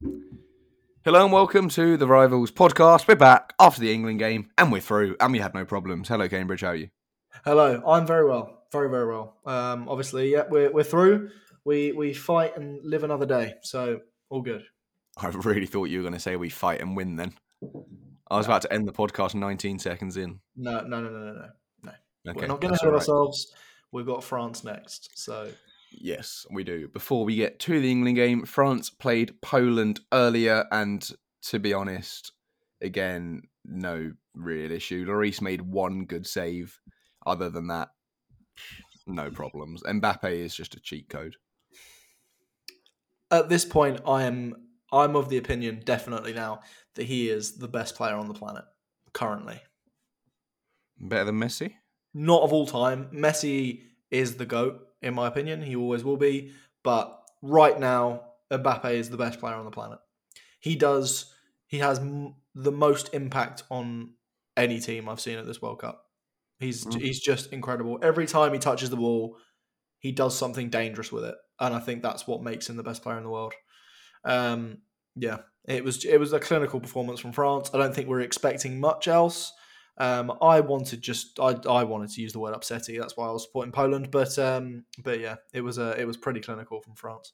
Hello and welcome to the Rivals podcast. We're back after the England game and we're through and we had no problems. Hello, Cambridge. How are you? Hello, I'm very well, very very well. Um, obviously, yeah, we're we're through. We we fight and live another day, so all good. I really thought you were going to say we fight and win then. I was about to end the podcast 19 seconds in. No, no, no, no, no, no. no. Okay, we're not going to hurt right. ourselves. We've got France next, so Yes, we do. Before we get to the England game, France played Poland earlier, and to be honest, again, no real issue. Lloris made one good save. Other than that, no problems. Mbappe is just a cheat code. at this point, I am I'm of the opinion, definitely now, that he is the best player on the planet currently. Better than Messi? Not of all time. Messi is the goat, in my opinion. He always will be. But right now, Mbappe is the best player on the planet. He does. He has m- the most impact on any team I've seen at this World Cup. He's Mm. he's just incredible. Every time he touches the ball, he does something dangerous with it, and I think that's what makes him the best player in the world. Um, yeah, it was it was a clinical performance from France. I don't think we are expecting much else. Um, I wanted just I, I wanted to use the word upsetty. That's why I was supporting Poland. But um, but yeah, it was a it was pretty clinical from France.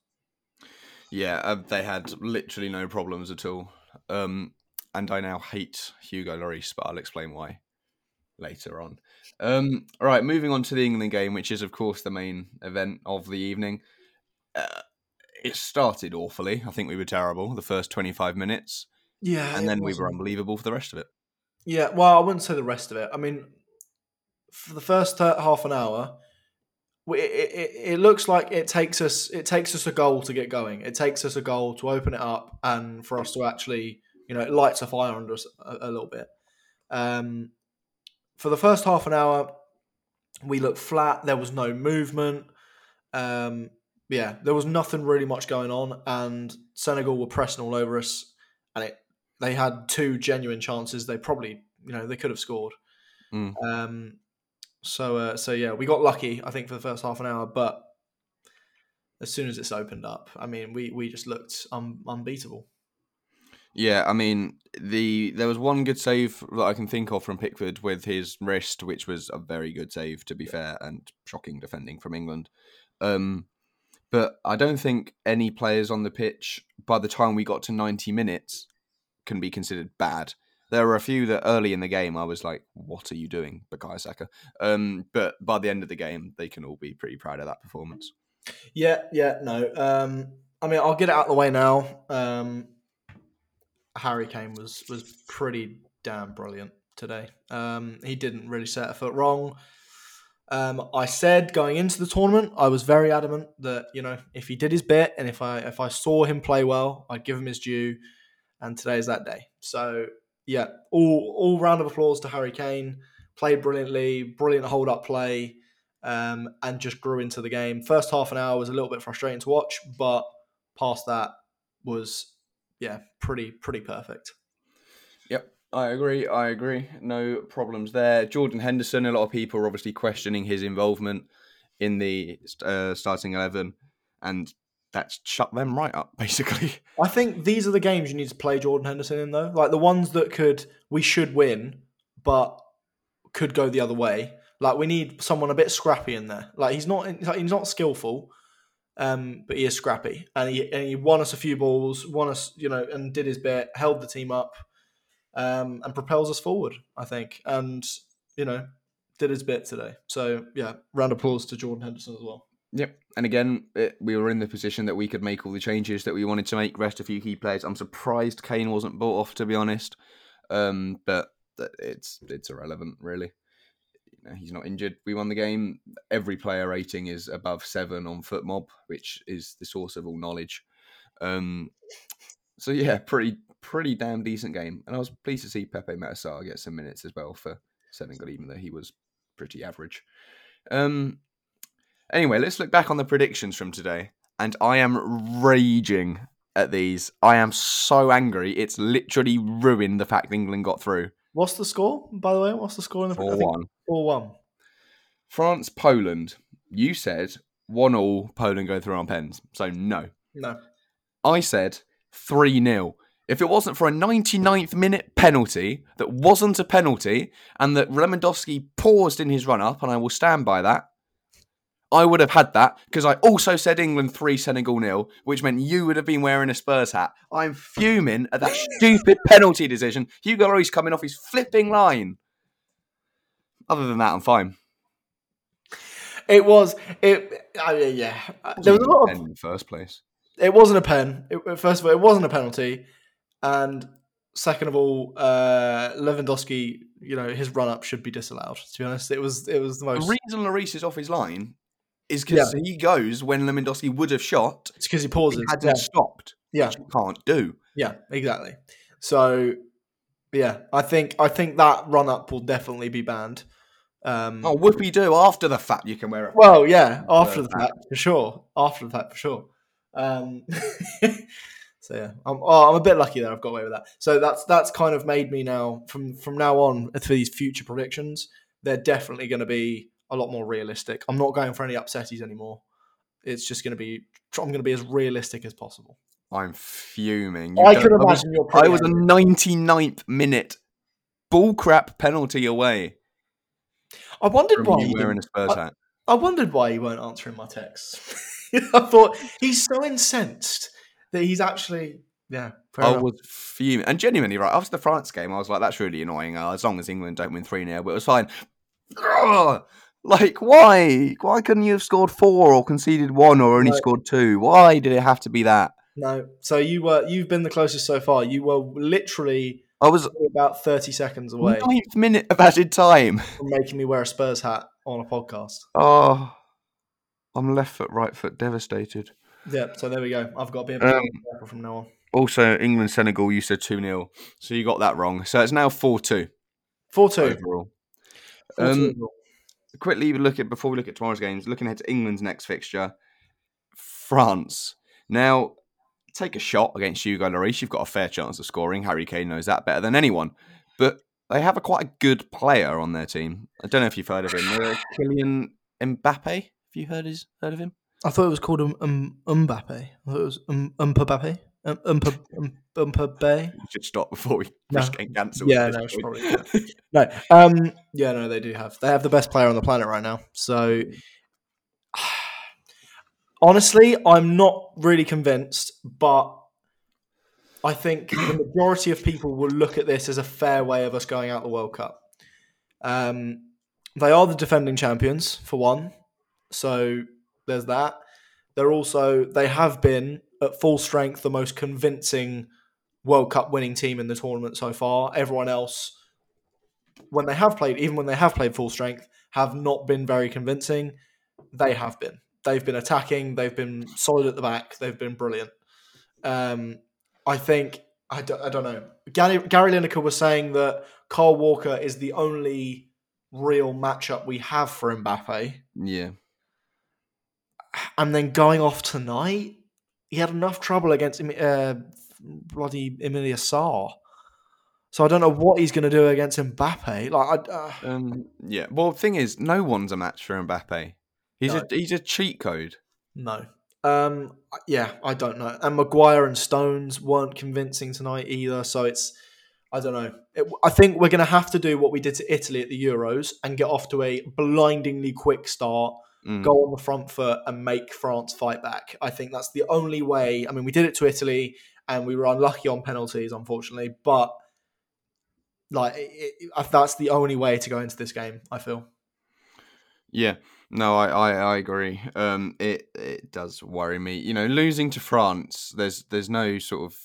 Yeah, uh, they had literally no problems at all. Um, and I now hate Hugo Lloris, but I'll explain why later on. Um, all right, moving on to the England game, which is, of course, the main event of the evening. Uh, it started awfully. I think we were terrible the first 25 minutes, Yeah, and then we were unbelievable for the rest of it. Yeah, well, I wouldn't say the rest of it. I mean, for the first half an hour, it, it, it looks like it takes us it takes us a goal to get going. It takes us a goal to open it up and for us to actually, you know, it lights a fire under us a, a little bit. Um, for the first half an hour, we looked flat. There was no movement. Um, yeah, there was nothing really much going on, and Senegal were pressing all over us, and it they had two genuine chances. They probably, you know, they could have scored. Mm. Um, so, uh, so yeah, we got lucky, I think, for the first half an hour. But as soon as it's opened up, I mean, we we just looked un- unbeatable. Yeah, I mean, the there was one good save that I can think of from Pickford with his wrist, which was a very good save, to be fair, and shocking defending from England. Um, but I don't think any players on the pitch by the time we got to ninety minutes can be considered bad. There were a few that early in the game I was like, "What are you doing, Bukayo Saka?" Um, but by the end of the game, they can all be pretty proud of that performance. Yeah, yeah, no. Um, I mean, I'll get it out of the way now. Um, Harry Kane was was pretty damn brilliant today. Um, he didn't really set a foot wrong. Um, I said going into the tournament, I was very adamant that you know if he did his bit and if I if I saw him play well, I'd give him his due. And today's that day. So yeah, all all round of applause to Harry Kane. Played brilliantly, brilliant hold up play, um, and just grew into the game. First half an hour was a little bit frustrating to watch, but past that was yeah pretty pretty perfect. Yep, I agree. I agree. No problems there. Jordan Henderson. A lot of people are obviously questioning his involvement in the uh, starting eleven, and that's shut them right up, basically. I think these are the games you need to play Jordan Henderson in though, like the ones that could we should win, but could go the other way. Like we need someone a bit scrappy in there. Like he's not he's not skillful, um, but he is scrappy, and he and he won us a few balls, won us you know, and did his bit, held the team up, um, and propels us forward. I think, and you know, did his bit today. So yeah, round of applause to Jordan Henderson as well. Yep. And again, it, we were in the position that we could make all the changes that we wanted to make. Rest a few key players. I'm surprised Kane wasn't bought off, to be honest. Um, but it's it's irrelevant, really. You know, he's not injured. We won the game. Every player rating is above seven on FotMob, which is the source of all knowledge. Um, so yeah, pretty pretty damn decent game. And I was pleased to see Pape Matar Sarr get some minutes as well for Senegal, even though he was pretty average. Um, Anyway, let's look back on the predictions from today. And I am raging at these. I am so angry. It's literally ruined the fact England got through. What's the score, by the way? What's the score in the 4 1. Four one. France, Poland. You said 1 all, Poland go through on pens. So no. No. I said 3 0. If it wasn't for a 99th minute penalty that wasn't a penalty and that Lewandowski paused in his run up, and I will stand by that, I would have had that because I also said England 3 Senegal nil, which meant you would have been wearing a Spurs hat. I'm fuming at that stupid penalty decision. Hugo Lloris coming off his flipping line. Other than that, I'm fine. It was it. I mean, yeah, there was a lot of in the first place. it wasn't a pen. It, first of all, it wasn't a penalty, and second of all, uh, Lewandowski, you know, his run up should be disallowed. To be honest, it was it was the The most. reason Lloris is off his line is because he goes when Lewandowski would have shot. it's because he He pauses. hadn't Yeah, stopped. yeah, Which you can't do. yeah, exactly. So, yeah, I think I think that run up will definitely be banned. Um, Oh, whoopie do after the fact you can wear it. Well, yeah, after the fact for sure. After the fact for sure. Um, so yeah, I'm, oh, I'm a bit lucky there. I've got away with that. So that's that's kind of made me now from from now on for these future predictions. They're definitely going to be a lot more realistic. I'm not going for any upsetties anymore. It's just going to be. I'm going to be as realistic as possible. I'm fuming. I don't- can was- imagine you're. I was a 99th minute bullcrap penalty away I wondered why. you he wearing a Spurs I- hat. I wondered why he weren't answering my texts. I thought he's so incensed that he's actually. Yeah. fair I enough. was fuming. And genuinely, right, after the France game, I was like, that's really annoying. Uh, as long as England don't win 3 0, but it was fine. Ugh! Like, why? Why couldn't you have scored four or conceded one or only No. scored two? Why did it have to be that? No. So you were you've been the closest so far. You were literally I was about thirty seconds away ninth minute of added time. from making me wear a Spurs hat on a podcast. Oh, I'm left foot, right foot devastated. Yeah. So there we go. I've got to be a bit Um, more careful from now on. Also, England Senegal, you said 2 0. So you got that wrong. So it's now 4 2 Four two. overall. Um, Um, quickly look at before we look at tomorrow's games, looking ahead to England's next fixture, France. Now, take a shot against Hugo Lloris. You've got a fair chance of scoring. Harry Kane knows that better than anyone. But they have a quite a good player on their team. I don't know if you've heard of him. Uh, Kylian Mbappe. Have you heard his heard of him? I thought it was called um, um Mbappe. I thought it was um Mbappe. Um, Mbappe. Um, Mbappe. You should stop before we No. risk getting cancelled. Yeah, no, this it's point. probably No. Um. Yeah. No. They do have. They have the best player on the planet right now. So. Honestly, I'm not really convinced, but I think the majority of people will look at this as a fair way of us going out the World Cup. Um, they are the defending champions for one, so there's that. They're also they have been at full strength the most convincing World Cup winning team in the tournament so far. Everyone else, when they have played, even when they have played full strength, have not been very convincing. They have been. They've been attacking. They've been solid at the back. They've been brilliant. Um, I think I don't, I don't know. Gary, Gary Lineker was saying that Kyle Walker is the only real matchup we have for Mbappe, yeah. and then going off tonight, he had enough trouble against uh, bloody Ismaila Sarr. So I don't know what he's going to do against Mbappe. Like, I, uh, Um, yeah. Well, the thing is, no one's a match for Mbappe. He's No. a he's a cheat code. no. Um, yeah, I don't know. And Maguire and Stones weren't convincing tonight either. So it's, I don't know. It, I think we're going to have to do what we did to Italy at the Euros and get off to a blindingly quick start Mm. go on the front foot and make France fight back. I think that's the only way. I mean, we did it to Italy and we were unlucky on penalties, unfortunately, but like it, it, that's the only way to go into this game. I feel. Yeah, no, I, I, I agree. Um, it it does worry me. You know, losing to France, there's there's no sort of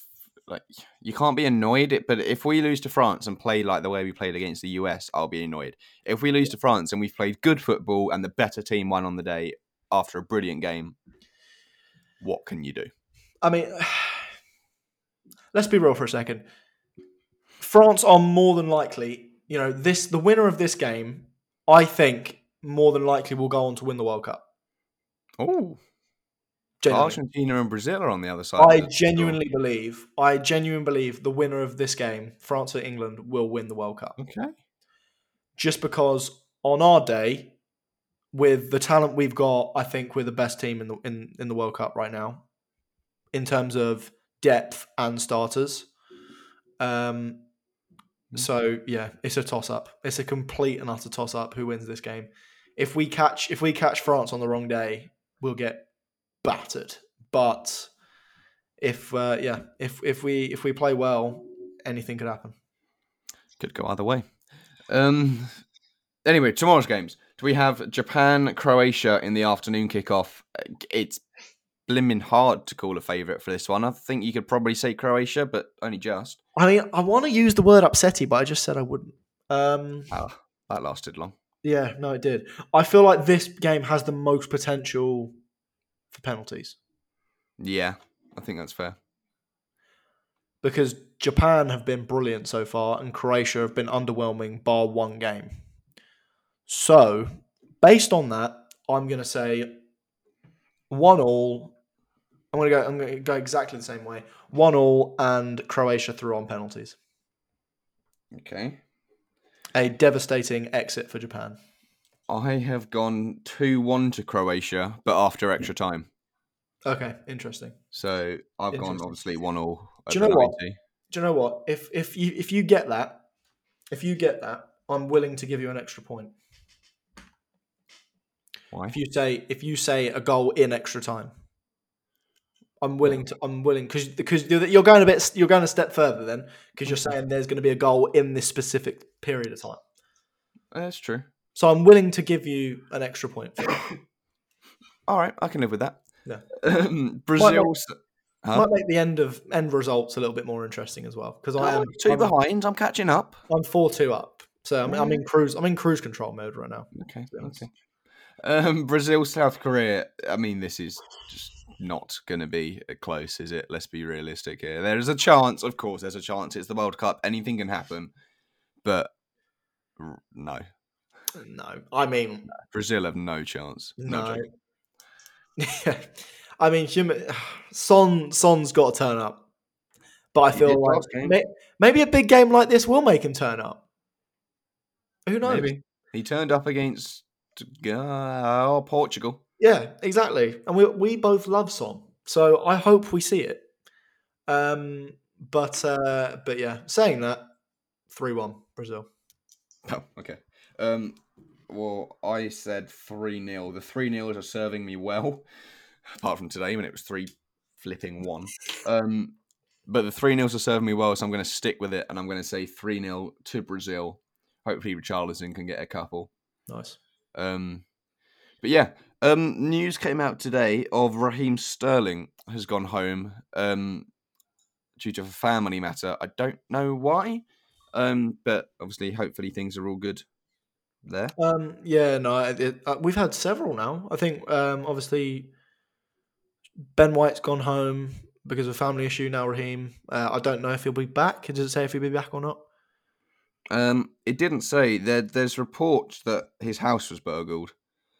like you can't be annoyed. It, but if we lose to France and play like the way we played against the US, I'll be annoyed. If we lose to France and we've played good football and the better team won on the day after a brilliant game, what can you do? I mean, let's be real for a second. France are more than likely, you know, this the winner of this game. I think more than likely will go on to win the World Cup. Oh, Genuinely. Argentina and Brazil are on the other side. I genuinely believe, I genuinely believe the winner of this game, France or England, will win the World Cup. Okay. Just because on our day, with the talent we've got, I think we're the best team in the in, in the World Cup right now. In terms of depth and starters. Um, Mm. so yeah, it's a toss up. It's a complete and utter toss up who wins this game. If we catch if we catch France on the wrong day, we'll get battered. But if uh, yeah, if if we if we play well, anything could happen. Could go either way. Um. Anyway, tomorrow's games. Do we have Japan, Croatia in the afternoon kickoff? It's blimmin' hard to call a favourite for this one. I think you could probably say Croatia, but only just. I mean, I want to use the word upsetty, but I just said I wouldn't. Um, Oh, that lasted long. yeah, no, it did. I feel like this game has the most potential for penalties Yeah, I think that's fair. because Japan have been brilliant so far, and Croatia have been underwhelming, bar one game. So, based on that, I'm going to say one all. I'm going to go. I'm going to go exactly the same way. One all, and Croatia through on penalties. Okay. A devastating exit for Japan. I have gone 2 1 to Croatia, but after extra time. Okay, interesting. So I've gone obviously 1 all. Do you know what? Do you know what? If if you if you get that, if you get that, I'm willing to give you an extra point. Why? If you say if you say a goal in extra time, I'm willing to. I'm willing because because you're, you're going a bit. You're going a step further then because you're mm-hmm. saying there's going to be a goal in this specific period of time. That's true. So I'm willing to give you an extra point. For. All right, I can live with that. Yeah. Um, Brazil. Huh? Might make the end of end results a little bit more interesting as well because I am two I'm, behind. I'm catching up. I'm four two up. So I'm, I'm in cruise. I'm in cruise control mode right now. Okay. Okay. Um, Brazil, South Korea. I mean, this is just not going to be uh, close, is it? Let's be realistic here. There is a chance, of course, there's a chance. It's the World Cup. Anything can happen. But no, No, I mean Brazil have no chance. No, No. I mean, human, Son Son's got to turn up, but I feel like may, maybe a big game like this will make him turn up. Who knows? Maybe he turned up against uh, Portugal. Yeah, exactly. And we we both love Son, so I hope we see it. Um, but uh, but yeah, saying that, three one Brazil. Oh, okay. Um, well, I said 3 0. The 3 0s are serving me well, apart from today when it was 3 flipping 1. Um, but the 3 0s are serving me well, so I'm going to stick with it and I'm going to say 3 0 to Brazil. Hopefully, Richarlison can get a couple. Nice. Um, but yeah, um, news came out today of Raheem Sterling has gone home um, due to a family matter. I don't know why, um, but obviously, hopefully, things are all good there. Um, yeah, no, it, it- uh, we've had several now. I think um, obviously Ben White's gone home because of a family issue. Now Raheem, uh, I don't know if he'll be back. Does it say if he'll be back or not? Um, it didn't say there. There's reports that his house was burgled,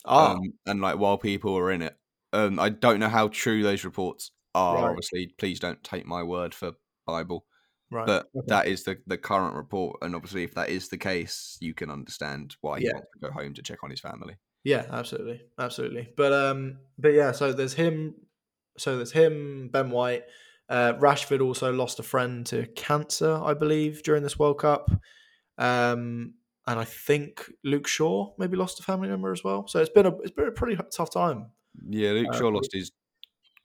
Ah, um, and like while people were in it. Um, I don't know how true those reports are. Right. Obviously, please don't take my word for Bible. Right. but okay. that is the, the current report and obviously if that is the case you can understand why he Yeah. wants to go home to check on his family Yeah, absolutely, absolutely. But um, but yeah, so there's him. So there's him, Ben White. Uh, Rashford also lost a friend to cancer, I believe, during this World Cup. Um, and I think Luke Shaw maybe lost a family member as well. So it's been a it's been a pretty tough time. yeah luke Uh, shaw lost his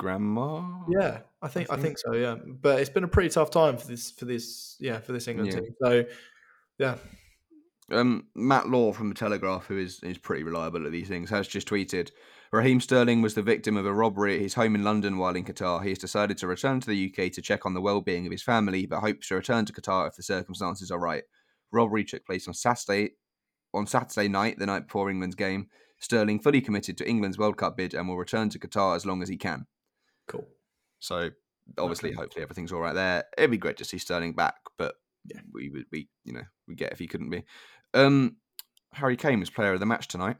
grandma Yeah, I think I think- think so. Yeah, but it's been a pretty tough time for this for this yeah for this England Yeah. team. So yeah, um, matt law from the telegraph who is, is pretty reliable at these things has just tweeted raheem sterling was the victim of a robbery at his home in london while in qatar he has decided to return to the uk to check on the well-being of his family but hopes to return to qatar if the circumstances are right robbery took place on saturday on saturday night the night before england's game sterling fully committed to england's world cup bid and will return to qatar as long as he can cool. So obviously, Okay. hopefully everything's all right there. It'd be great to see Sterling back, but Yeah. we would be, you know we get if he couldn't be. Um, Harry Kane was player of the match tonight.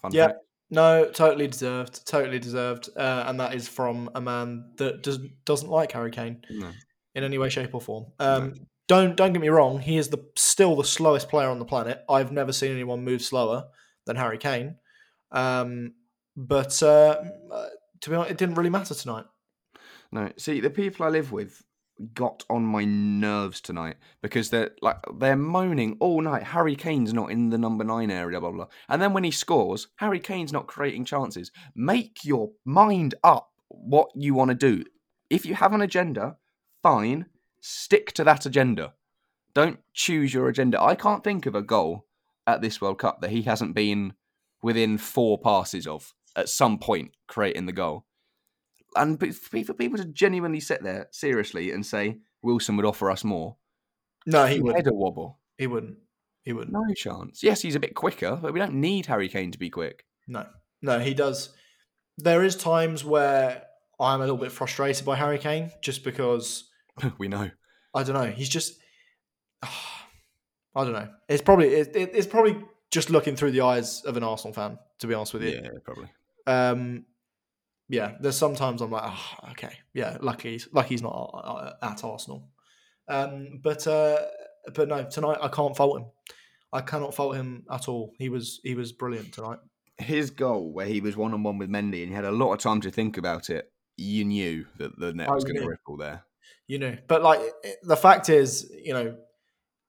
Fun Yeah. fact. No, totally deserved. Totally deserved. Uh, and that is from a man that does doesn't like Harry Kane No. in any way, shape, or form. Um, Don't don't get me wrong. He is the still the slowest player on the planet. I've never seen anyone move slower than Harry Kane. Um, but uh, to be honest, it didn't really matter tonight. No, see, the people I live with got on my nerves tonight because they're like they're moaning all night. Harry Kane's not in the number nine area, blah blah. blah. And then when he scores, Harry Kane's not creating chances. Make your mind up what you want to do. If you have an agenda, fine, stick to that agenda. Don't choose your agenda. I can't think of a goal at this World Cup that he hasn't been within four passes of at some point creating the goal. And for for people to genuinely sit there seriously and say Wilson would offer us more, No, he head wouldn't. a wobble. He wouldn't. He wouldn't. No chance. Yes, he's a bit quicker, but we don't need Harry Kane to be quick. No, no, he does. There is times where I'm a little bit frustrated by Harry Kane, just because we know. I don't know. He's just, I don't know. It's probably it, it, it's probably just looking through the eyes of an Arsenal fan, to be honest with you. Yeah, probably. Um, yeah. There's sometimes I'm like, oh, okay, yeah. Lucky, he's- lucky he's not uh, at Arsenal. Um, but uh, but no, tonight I can't fault him. I cannot fault him at all. He was he was brilliant tonight. His goal, where he was one on one with Mendy and he had a lot of time to think about it, you knew that the net Oh, was going to ripple there. you know. But like the fact is, you know,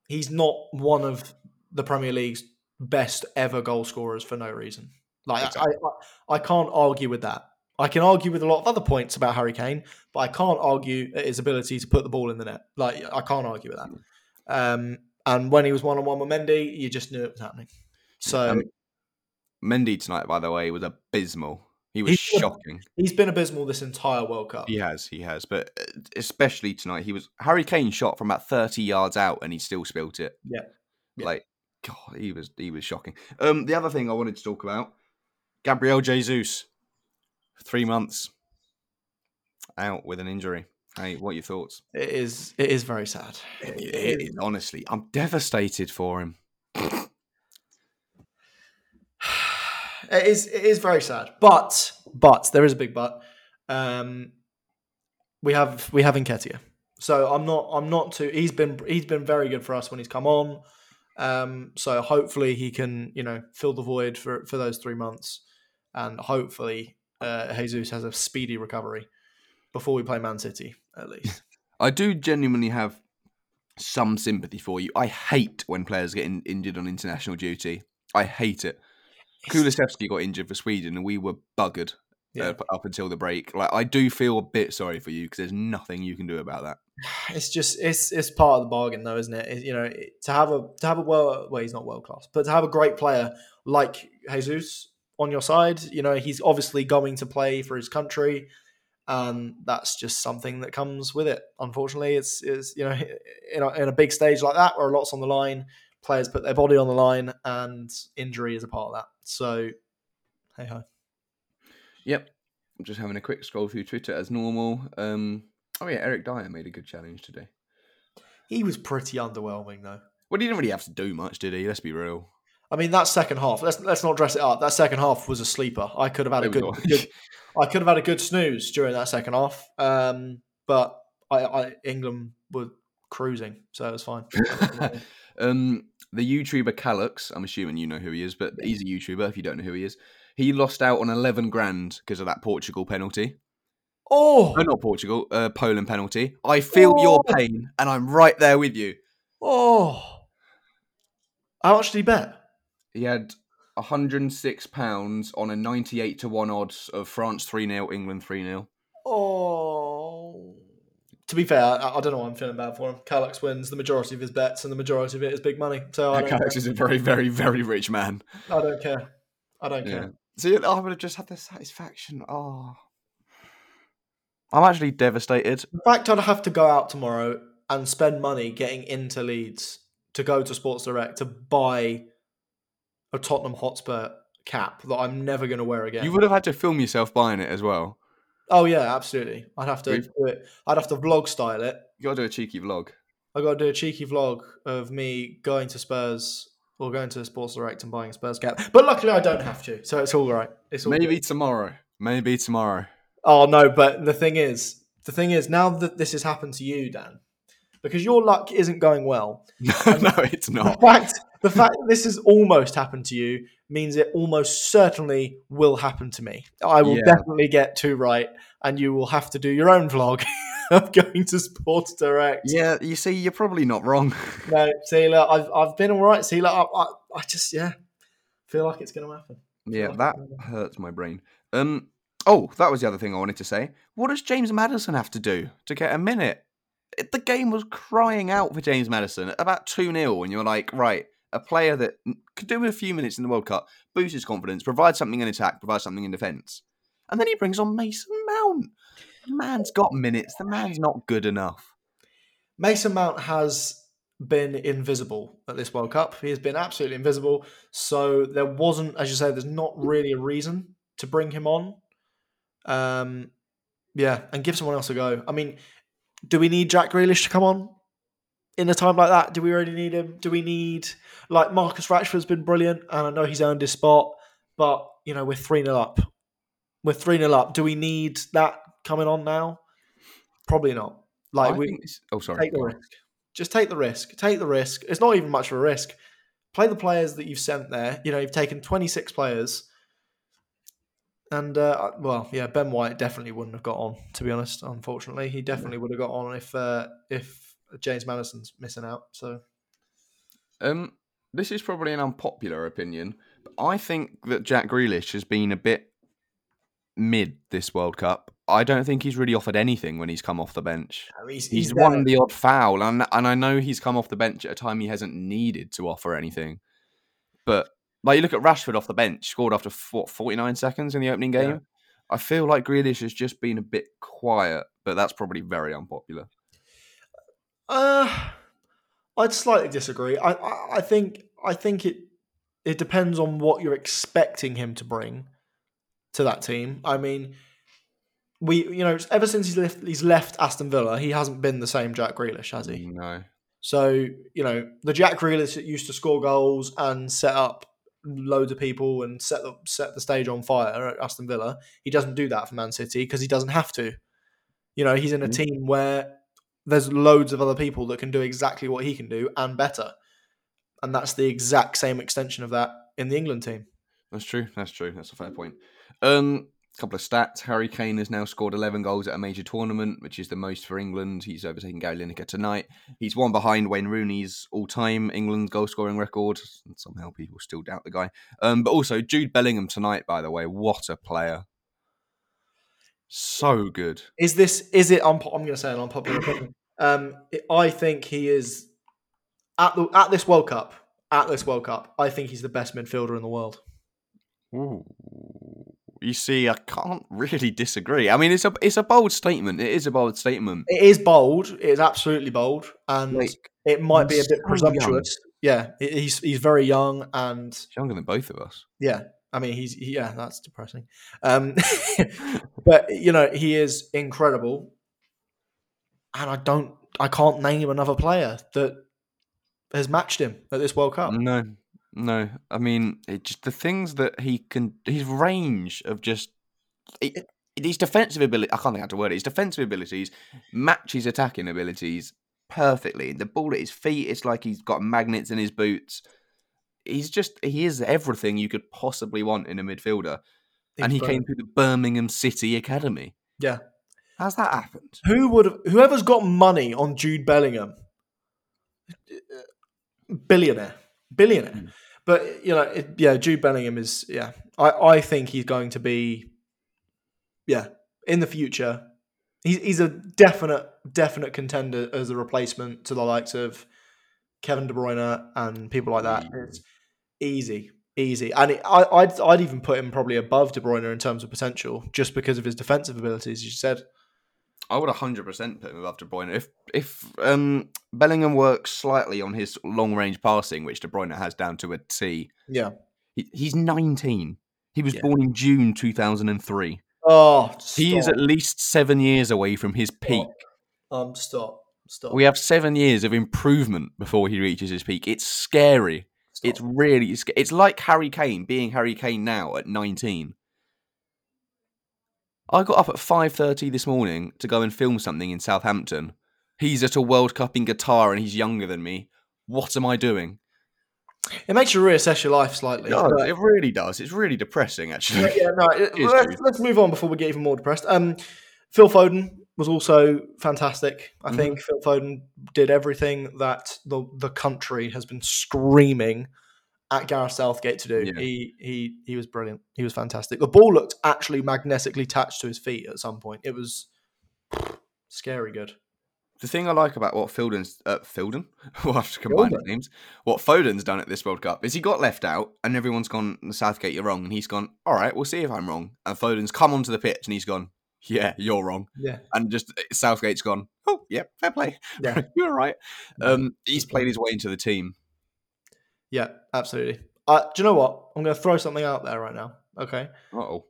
he's not one of the Premier League's best ever goal scorers for no reason. Like Exactly. I, I, I can't argue with that. I can argue with a lot of other points about Harry Kane, but I can't argue at his ability to put the ball in the net. Like I can't argue with that. Um, and when he was one on one with Mendy, you just knew it was happening. So Um, Mendy tonight, by the way, was abysmal. He was He's- shocking. he's been abysmal this entire World Cup. He has, he has, but uh, especially tonight, he was Harry Kane shot from about thirty yards out, and he still spilt it. Yeah. Yeah. like God, he was he was shocking. Um, the other thing I wanted to talk about, Gabriel Jesus, three months out with an injury. Hey, what are your thoughts? It is. It is very sad. It- it is, honestly, I'm devastated for him. it is it is very sad. But but there is a big but. Um, we have we have Nketiah. So I'm not I'm not too. He's been he's been very good for us when he's come on. Um, so hopefully he can you know fill the void for for those three months, and hopefully uh, Jesus has a speedy recovery before we play Man City at least. I do genuinely have some sympathy for you. I hate when players get in, injured on international duty. I hate it. Kulusevski got injured for Sweden, and we were buggered Yeah. uh, up until the break. Like I do feel a bit sorry for you because there's nothing you can do about that. it's just it's it's part of the bargain though isn't it? It- you know it- to have a to have a well well he's not world class but to have a great player like jesus on your side you know he's obviously going to play for his country and that's just something that comes with it unfortunately it's is you know in a, in a big stage like that where a lot's on the line players put their body on the line and injury is a part of that so hey ho Yep. I'm just having a quick scroll through Twitter as normal. Um, oh yeah, Eric Dier made a good challenge today. he was pretty underwhelming though Well, he didn't really have to do much, did he? Let's be real. I mean, that second half. Let's let's not dress it up. That second half was a sleeper. I could have had a good, good I could have had a good snooze during that second half. Um, but I, I England were cruising, so it was fine. um, the YouTuber Callux, I'm assuming you know who he is, but he's a YouTuber. If you don't know who he is, he lost out on 11 grand because of that Portugal penalty. oh, No, not Portugal, uh, Poland penalty. I feel your Oh. pain, and I'm right there with you. oh! How much did he bet? He had 106 pounds on a 98 to one odds of France 3 0, England 3 0. Oh. To be fair, I, I don't know why I'm feeling bad for him. Callux wins the majority of his bets, and the majority of it is big money. So I don't, is a very, very, very rich man. I don't care. I don't Yeah. care. See, I would have just had the satisfaction. Oh, I'm actually devastated. In fact I'd have to go out tomorrow and spend money getting into Leeds to go to Sports Direct to buy a Tottenham Hotspur cap that I'm never going to wear again. You would have had to film yourself buying it as well. oh yeah, absolutely. I'd have to We've- do it. I'd have to vlog style it. You got to do a cheeky vlog. I got to do a cheeky vlog of me going to Spurs or going to a Sports Direct and buying a Spurs cap. But luckily, I don't have to, so it's all right. It's all Maybe good. tomorrow. Maybe tomorrow. Oh no, but the thing is, the thing is, now that this has happened to you, Dan, because your luck isn't going well. no, no, it's The not. fact, the fact that this has almost happened to you means it almost certainly will happen to me. I will Yeah. definitely get two right, and you will have to do your own vlog of going to Sports Direct. Yeah, you see, you're probably not wrong. No, see, look, I've I've been all right. See, look, I, I, I just yeah feel like it's going to happen. Yeah, like that hurts my brain. Um. Oh, that was the other thing I wanted to say. What does James Maddison have to do to get a minute? The game was crying out for James Maddison about 2 0, and you're like, right, a player that could do with a few minutes in the World Cup, boost his confidence, provide something in attack, provide something in defence. And then he brings on Mason Mount. The man's got minutes. The man's not good enough. Mason Mount has been invisible at this World Cup. He has been absolutely invisible. So there wasn't, as you say, there's not really a reason to bring him on. Um, yeah, and give someone else a go. I mean, do we need Jack Grealish to come on in a time like that? Do we really need him? Do we need like Marcus Rashford's been brilliant, and I know he's earned his spot, but you know we're three 0 up. We're three 0 up. Do we need that coming on now? Probably not. Like I we, oh, sorry. take the risk. Just take the risk. Take the risk. It's not even much of a risk. Play the players that you've sent there. You know, you've taken 26 players. And, uh, well, yeah, Ben White definitely wouldn't have got on, to be honest, unfortunately. He definitely would have got on if uh, if James Maddison's missing out. So, Um, this is probably an unpopular opinion, but I think that Jack Grealish has been a bit mid this World Cup. I don't think he's really offered anything when he's come off the bench. Mean, he's, He's, he's won the odd foul, and and I know he's come off the bench at a time he hasn't needed to offer anything. But like you look at Rashford off the bench, scored after what forty nine seconds in the opening game. Yeah. I feel like Grealish has just been a bit quiet, but that's probably very unpopular. Uh, I'd slightly disagree. I, I, I think I think it it depends on what you're expecting him to bring to that team. I mean, we you know ever since he's left he's left Aston Villa, he hasn't been the same Jack Grealish, has he? No, So you know the Jack Grealish that used to score goals and set up loads of people and set the set the stage on fire at Aston Villa. He doesn't do that for Man City because he doesn't have to. You know, he's in a Mhm. team where there's loads of other people that can do exactly what he can do and better, and that's the exact same extension of that in the England team. That's true. That's true. That's a fair point. Um, couple of stats. Harry Kane has now scored 11 goals at a major tournament, which is the most for England. He's overtaken Gary Lineker tonight. He's one behind Wayne Rooney's all-time England goal-scoring record. And somehow people still doubt the guy. Um, but also Jude Bellingham tonight, by the way. What a player! So good. Is this is it? Unpo- I'm going to say an unpopular opinion. Um, I think he is at the at this World Cup. At this World Cup, I think he's the best midfielder in the world. Ooh. You see, I can't really disagree. I mean, it's a it's a bold statement. It is a bold statement. It is bold. It is absolutely bold, and Like, it might be a bit so presumptuous. Yeah, he's he's very young, and he's younger than both of us. yeah, I mean he's he- yeah, that's depressing. Um, but you know he is incredible, and I don't, I can't name another player that has matched him at this World Cup. No, no. I mean, it just the things that he can, his range of just it, his defensive ability. I can't think how to word it. His defensive abilities match his attacking abilities perfectly. The ball at his feet, it's like he's got magnets in his boots. He's just he is everything you could possibly want in a midfielder, and he He's came through the Birmingham City Academy. Yeah. How's that happened? Who would have? Whoever's got money on Jude Bellingham, billionaire, billionaire. Mm. But you know, it, yeah, Jude Bellingham is yeah. I I think he's going to be, yeah, in the future. He's he's a definite definite contender as a replacement to the likes of Kevin De Bruyne and people like that. Mm. It's easy. Easy, and it, I, I'd I'd even put him probably above De Bruyne in terms of potential, just because of his defensive abilities. as You said, I would hundred percent put him above De Bruyne. If if um, Bellingham works slightly on his long range passing, which De Bruyne has down to a T, yeah. he, he's nineteen. He was Yeah. born in June two thousand and three. Oh, He is at least seven years away from his peak. Um, stop, stop. We have seven years of improvement before he reaches his peak. It's scary. stop. It's really sc- it's like Harry Kane being Harry Kane now at 19. I got up at 5:30 this morning to go and film something in Southampton He's at a World Cup in Qatar and he's younger than me. What am I doing? It makes you reassess your life slightly. It really does. It's really depressing, actually. yeah, yeah, no. let's, let's move on before we get even more depressed. Um, Phil Foden was also fantastic. I Mhm. think Phil Foden did everything that the the country has been screaming at Gareth Southgate to do. Yeah. He he he was brilliant. He was fantastic. The ball looked actually magnetically attached to his feet at some point. It was scary good. The thing I like about what Foden's uh, we'll have to combine names. What Foden's done at this World Cup is he got left out, and everyone's gone, Southgate, you're wrong, and he's gone, all right, we'll see if I'm wrong. And Foden's come onto the pitch, and he's gone, yeah, you're wrong, Yeah, and just uh, Southgate's gone, oh, yeah, fair play, yeah, you're right. Um, he's played his way into the team. Yeah. Absolutely. Uh, do you know what? I'm going to throw something out there right now. Okay. Oh,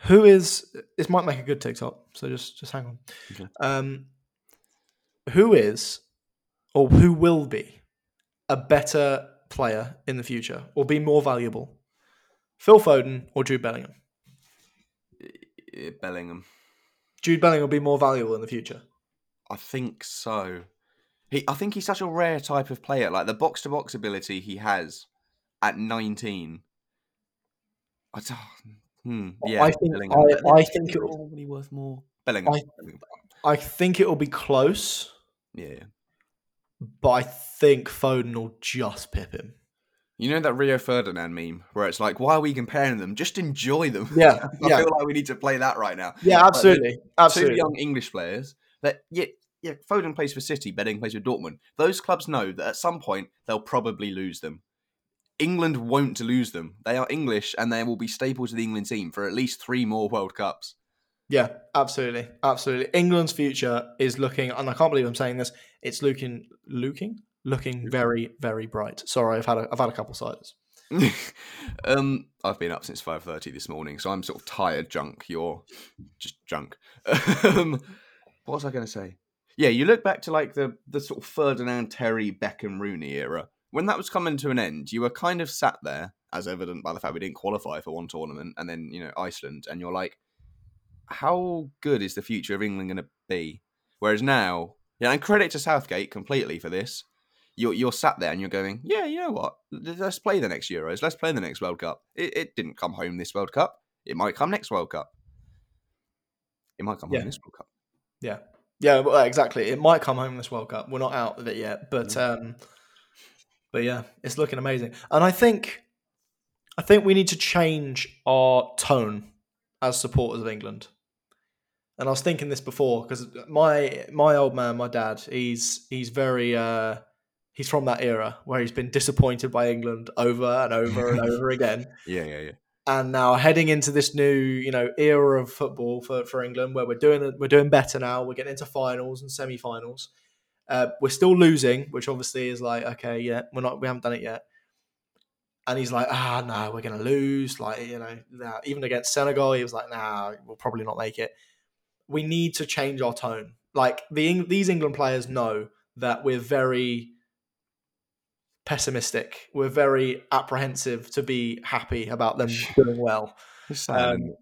who is this might make a good TikTok, so just just hang on. Okay. Um, who is or who will be a better player in the future or be more valuable? Phil Foden or Jude Bellingham? Bellingham. Jude Bellingham will be more valuable in the future. I think so. He, I think he's such a rare type of player. Like the box to box ability he has at 19. I don't, hmm, yeah, I think- Bellingham. I- I think he it- probably worth more. Bellingham. I- I think it will be close, Yeah, yeah. but I think Foden will just pip him. You know that Rio Ferdinand meme where it's like, why are we comparing them? Just enjoy them. Yeah, I yeah. feel like we need to play that right now. Yeah, absolutely, Two absolutely. young English players that yeah, yeah, Foden plays for City, Bellingham plays for Dortmund. Those clubs know that at some point they'll probably lose them. England won't lose them. They are English and they will be staples of the England team for at least three more World Cups. Yeah, absolutely, absolutely. England's future is looking, and I can't believe I'm saying this. It's looking, looking, looking very, very bright. Sorry, I've had a, I've had a couple ciders. um, I've been up since five thirty this morning, so I'm sort of tired, junk. You're just junk. um, what was I going to say? Yeah, you look back to like the the sort of Ferdinand, Terry, Beckham, Rooney era when that was coming to an end. You were kind of sat there, as evident by the fact we didn't qualify for one tournament, and then you know Iceland, and you're like, how good is the future of England going to be? Whereas now, yeah, and credit to Southgate completely for this you're you're sat there and you're going, yeah, you know what? Let's play the next Euros. Let's play the next World Cup. It, it didn't come home this World Cup. It might come next World Cup. It might come Yeah. home this World Cup. Yeah, yeah, well, exactly. It might come home this World Cup. We're not out of it yet, but um, but yeah, it's looking amazing. And I think, I think we need to change our tone as supporters of England. And I was thinking this before because my my old man, my dad, he's he's very uh, he's from that era where he's been disappointed by England over and over and over again Yeah, yeah, yeah. And now heading into this new you know era of football for, for England where we're doing we're doing better now we're getting into finals and semi-finals uh, we're still losing which obviously is like okay yeah we're not we haven't done it yet. And he's like ah no we're gonna lose like you know nah. even against Senegal he was like nah we'll probably not make it. We need to change our tone. Like the these England players know that we're very pessimistic we're very apprehensive to be happy about them doing well It's sad, isn't um,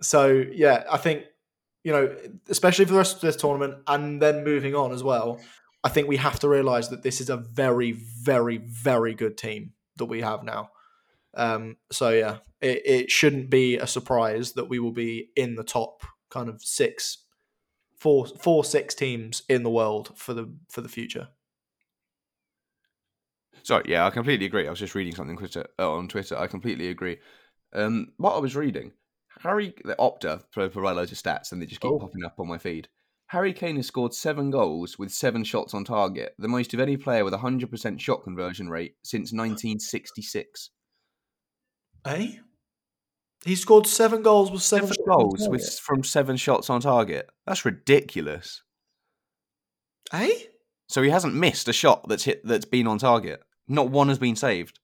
so yeah, I think you know, especially for the rest of this tournament, and then moving on as well. I think we have to realize that this is a very, very, very good team that we have now. Um, so yeah, it, it shouldn't be a surprise that we will be in the top kind of six, four, four, six teams in the world for the for the future. Sorry, yeah, I completely agree. I was just reading something Twitter, uh, on Twitter. I completely agree. Um, what I was reading, Harry, the Opta pro- provide loads of stats, and they just keep Oh. popping up on my feed. Harry Kane has scored seven goals with seven shots on target, the most of any player with a hundred percent shot conversion rate since 1966. Eh? He scored seven goals with seven, Seven goals with from seven shots on target. That's ridiculous. Eh? So he hasn't missed a shot that's hit that's been on target. Not one has been saved.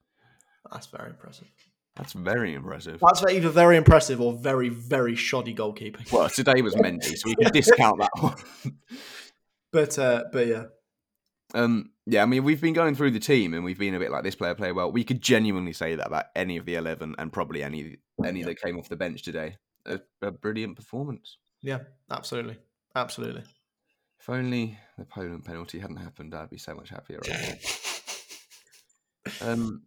That's very impressive. That's very impressive. That's either very impressive or very, very shoddy goalkeeping. Well, today was Mendy, so we can discount that one. But uh, but yeah, Um, yeah, I mean, we've been going through the team, and we've been a bit like this player play well. We could genuinely say that about any of the eleven, and probably any any that came off the bench today. A, a brilliant performance. yeah, absolutely, absolutely. If only the Poland penalty hadn't happened, I'd be so much happier. Right now. um,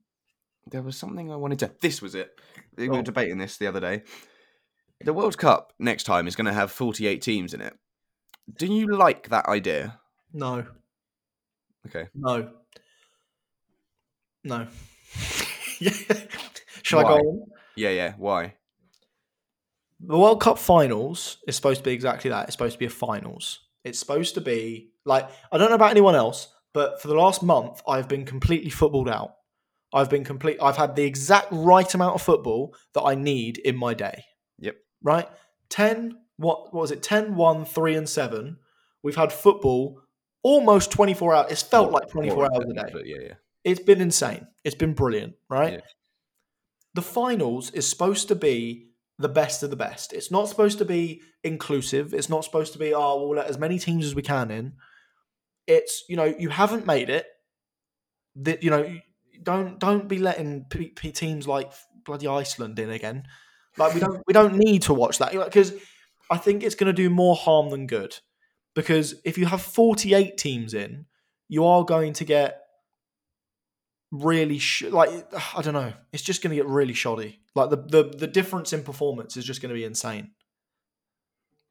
there was something I wanted to. This was it. We were Oh. debating this the other day. The World Cup next time is going to have 48 teams in it. Do you like that idea? No, Okay. no, no. Shall I go on? Yeah, yeah. Why? The World Cup finals is supposed to be exactly that. It's supposed to be a finals. It's supposed to be like I don't know about anyone else, but for the last month I've been completely footballed out. I've been complete I've had the exact right amount of football that I need in my day. Yep. Right? 10 what, what was it? 10 1 3 and 7. We've had football almost 24 hours. It's felt like 24 hours a day. Yeah, yeah. It's been insane. It's been brilliant, right? Yeah. The finals is supposed to be the best of the best. It's not supposed to be inclusive. It's not supposed to be, oh, we'll let as many teams as we can in. It's, you know, you haven't made it. That you know, don't don't be letting p- p- teams like bloody Iceland in again. Like we don't we don't need to watch that because I think it's going to do more harm than good. Because if you have 48 teams in, you are going to get really sh- like I don't know. It's just going to get really shoddy. Like the, the the difference in performance is just going to be insane.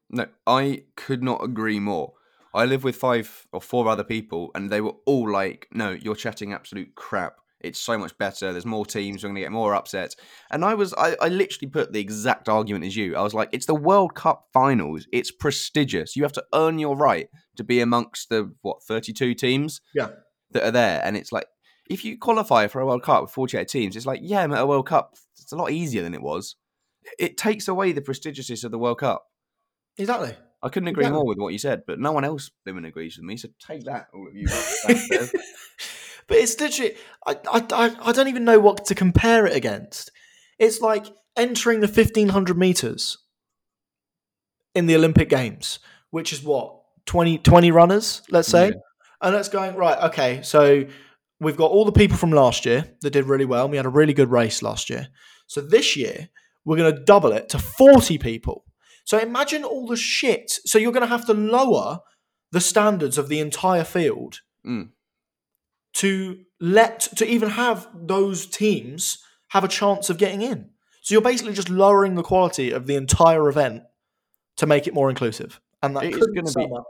No, I could not agree more. I live with five or four other people, and they were all like, "No, you're chatting absolute crap. It's so much better. There's more teams. We're going to get more upsets." And I was, I, I literally put the exact argument as you. I was like, "It's the World Cup finals. It's prestigious. You have to earn your right to be amongst the what 32 teams Yeah. that are there." And it's like, if you qualify for a World Cup with 48 teams, it's like, yeah, I'm at a World Cup. It's a lot easier than it was. It takes away the prestigiousness of the World Cup. Exactly. I couldn't agree Exactly. more with what you said, but no one else living agrees with me. So take that, all of you. But it's literally I, I I don't even know what to compare it against. It's like entering the fifteen hundred meters in the Olympic Games, which is what 20, 20 runners, let's say, Yeah. and that's going right. Okay, so we've got all the people from last year that did really well. And we had a really good race last year. So this year we're going to double it to forty people. So imagine all the shit. So you're going to have to lower the standards of the entire field Mm. to let to even have those teams have a chance of getting in. So you're basically just lowering the quality of the entire event to make it more inclusive. And that It couldn't gonna sum be up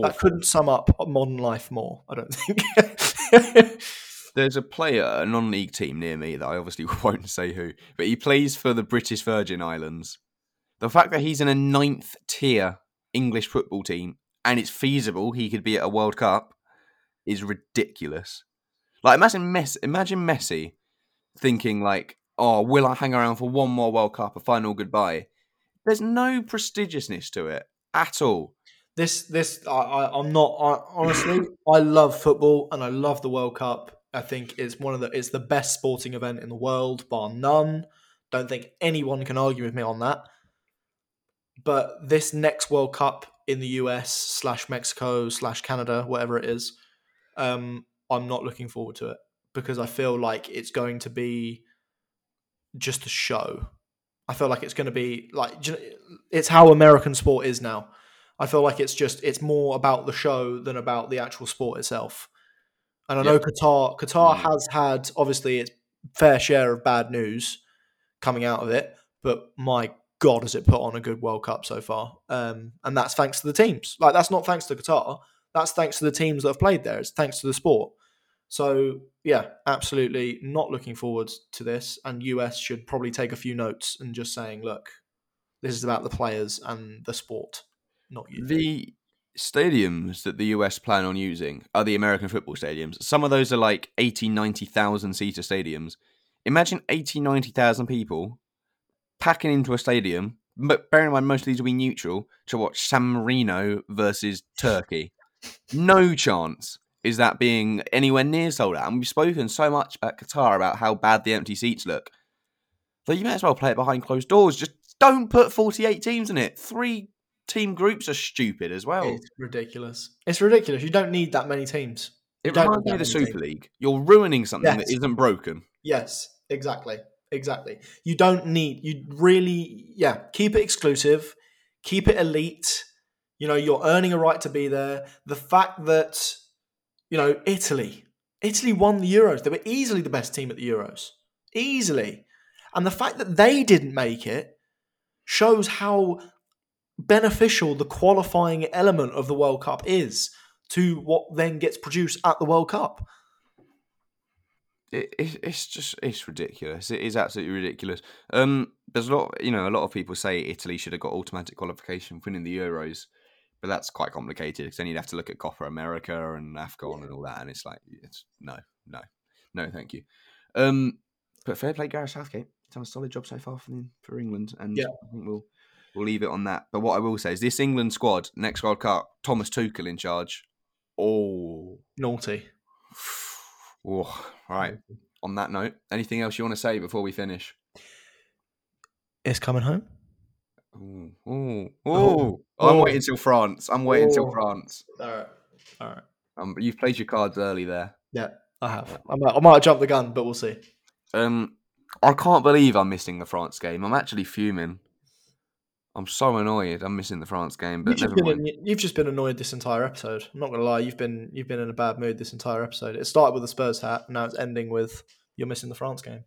that couldn't sum up modern life more, I don't think. There's a player, a non-league team near me that I obviously won't say who, but he plays for the British Virgin Islands. The fact that he's in a ninth tier English football team and it's feasible he could be at a World Cup is ridiculous. Like imagine Messi, imagine Messi thinking like, "Oh, will I hang around for one more World Cup, a final goodbye?" There's no prestigiousness to it at all. this this I, I'm not I, honestly. I love football and I love the World Cup. I think it's one of the it's the best sporting event in the world, bar none. Don't think anyone can argue with me on that. But this next World Cup in the US slash Mexico slash Canada, whatever it is, um, I'm not looking forward to it because I feel like it's going to be just a show. I feel like it's going to be like do you know, it's how American sport is now. I feel like it's just it's more about the show than about the actual sport itself. And I know. Qatar Qatar Mm. has had obviously its fair share of bad news coming out of it, but my god has it put on a good World Cup so far. Um, and that's thanks to the teams. Like that's not thanks to Qatar. That's thanks to the teams that have played there. It's thanks to the sport. So yeah, absolutely not looking forward to this. And US should probably take a few notes and just saying, look, this is about the players and the sport, not you. The stadiums that the US plan on using are the American football stadiums. Some of those are like 80, 90,000 seater stadiums. Imagine 80, 90,000 people packing into a stadium, but bearing in mind most of these will be neutral, to watch San Marino versus Turkey. No chance is that being anywhere near sold out. And we've spoken so much about Qatar about how bad the empty seats look. So you may as well play it behind closed doors. Just don't put 48 teams in it. Three team groups are stupid as well. It's ridiculous. It's ridiculous. You don't need that many teams. You It reminds me of the Super teams. League. You're ruining something Yes. that isn't broken. Yes, exactly. Exactly. You don't need you really yeah, keep it exclusive, keep it elite. You know, you're earning a right to be there. The fact that, you know, Italy, Italy won the Euros. They were easily the best team at the Euros. Easily. And the fact that they didn't make it shows how beneficial the qualifying element of the World Cup is to what then gets produced at the World Cup. It, it, it's just it's ridiculous. It is absolutely ridiculous. Um, there's a lot, you know, a lot of people say Italy should have got automatic qualification for winning the Euros, but that's quite complicated because then you'd have to look at Copa América and Afcon and all that, and it's like, it's no, no, no, thank you. Um, but fair play, Gareth Southgate. He's done a solid job so far for for England, and Yeah. I think we'll we'll leave it on that. But what I will say is, this England squad next World Cup, Thomas Tuchel in charge. Oh, Naughty. oh, right. On that note, anything else you want to say before we finish? It's coming home. Ooh, ooh, Oh. I'm oh. waiting till France. I'm waiting till Oh. France. All right. All right. Um, you've played your cards early there. Yeah, I have. I might, I might jumped the gun, but we'll see. Um, I can't believe I'm missing the France game. I'm actually fuming. I'm so annoyed. I'm missing the France game, but You've just, mind. you've just been annoyed this entire episode. I'm not gonna lie. You've been you've been in a bad mood this entire episode. It started with the Spurs hat, and now it's ending with you're missing the France game,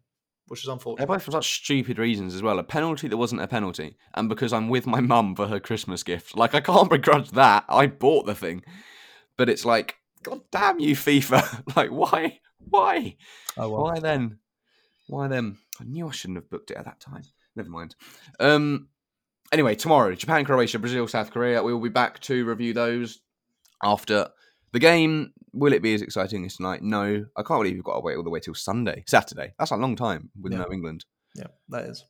which is They're unfortunate. both for such stupid reasons as well. A penalty that wasn't a penalty, and because I'm with my mum for her Christmas gift. Like I can't begrudge that. I bought the thing, but it's like, God damn you, FIFA! like why, why? Oh Why then? Why then? I knew I shouldn't have booked it at that time. Never mind. Um. Anyway, tomorrow, Japan, Croatia, Brazil, South Korea. We will be back to review those after the game. Will it be as exciting as tonight? No. I can't believe we've got to wait all the way till Sunday, Saturday. That's a long time with Yeah. no England. Yeah, that is.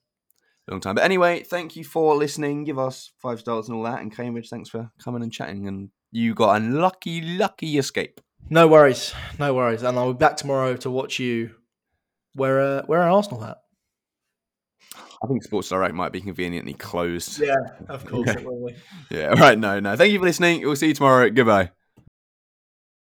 Long time. But anyway, thank you for listening. Give us five stars and all that. And Cambridge, thanks for coming and chatting. And you got a lucky, lucky escape. No worries, no worries. And I'll be back tomorrow to watch you wear a wear an Arsenal hat. I think Sports Direct might be conveniently closed. Yeah, of course it will be. Yeah. All right. No, no. Thank you for listening. We'll see you tomorrow. Goodbye.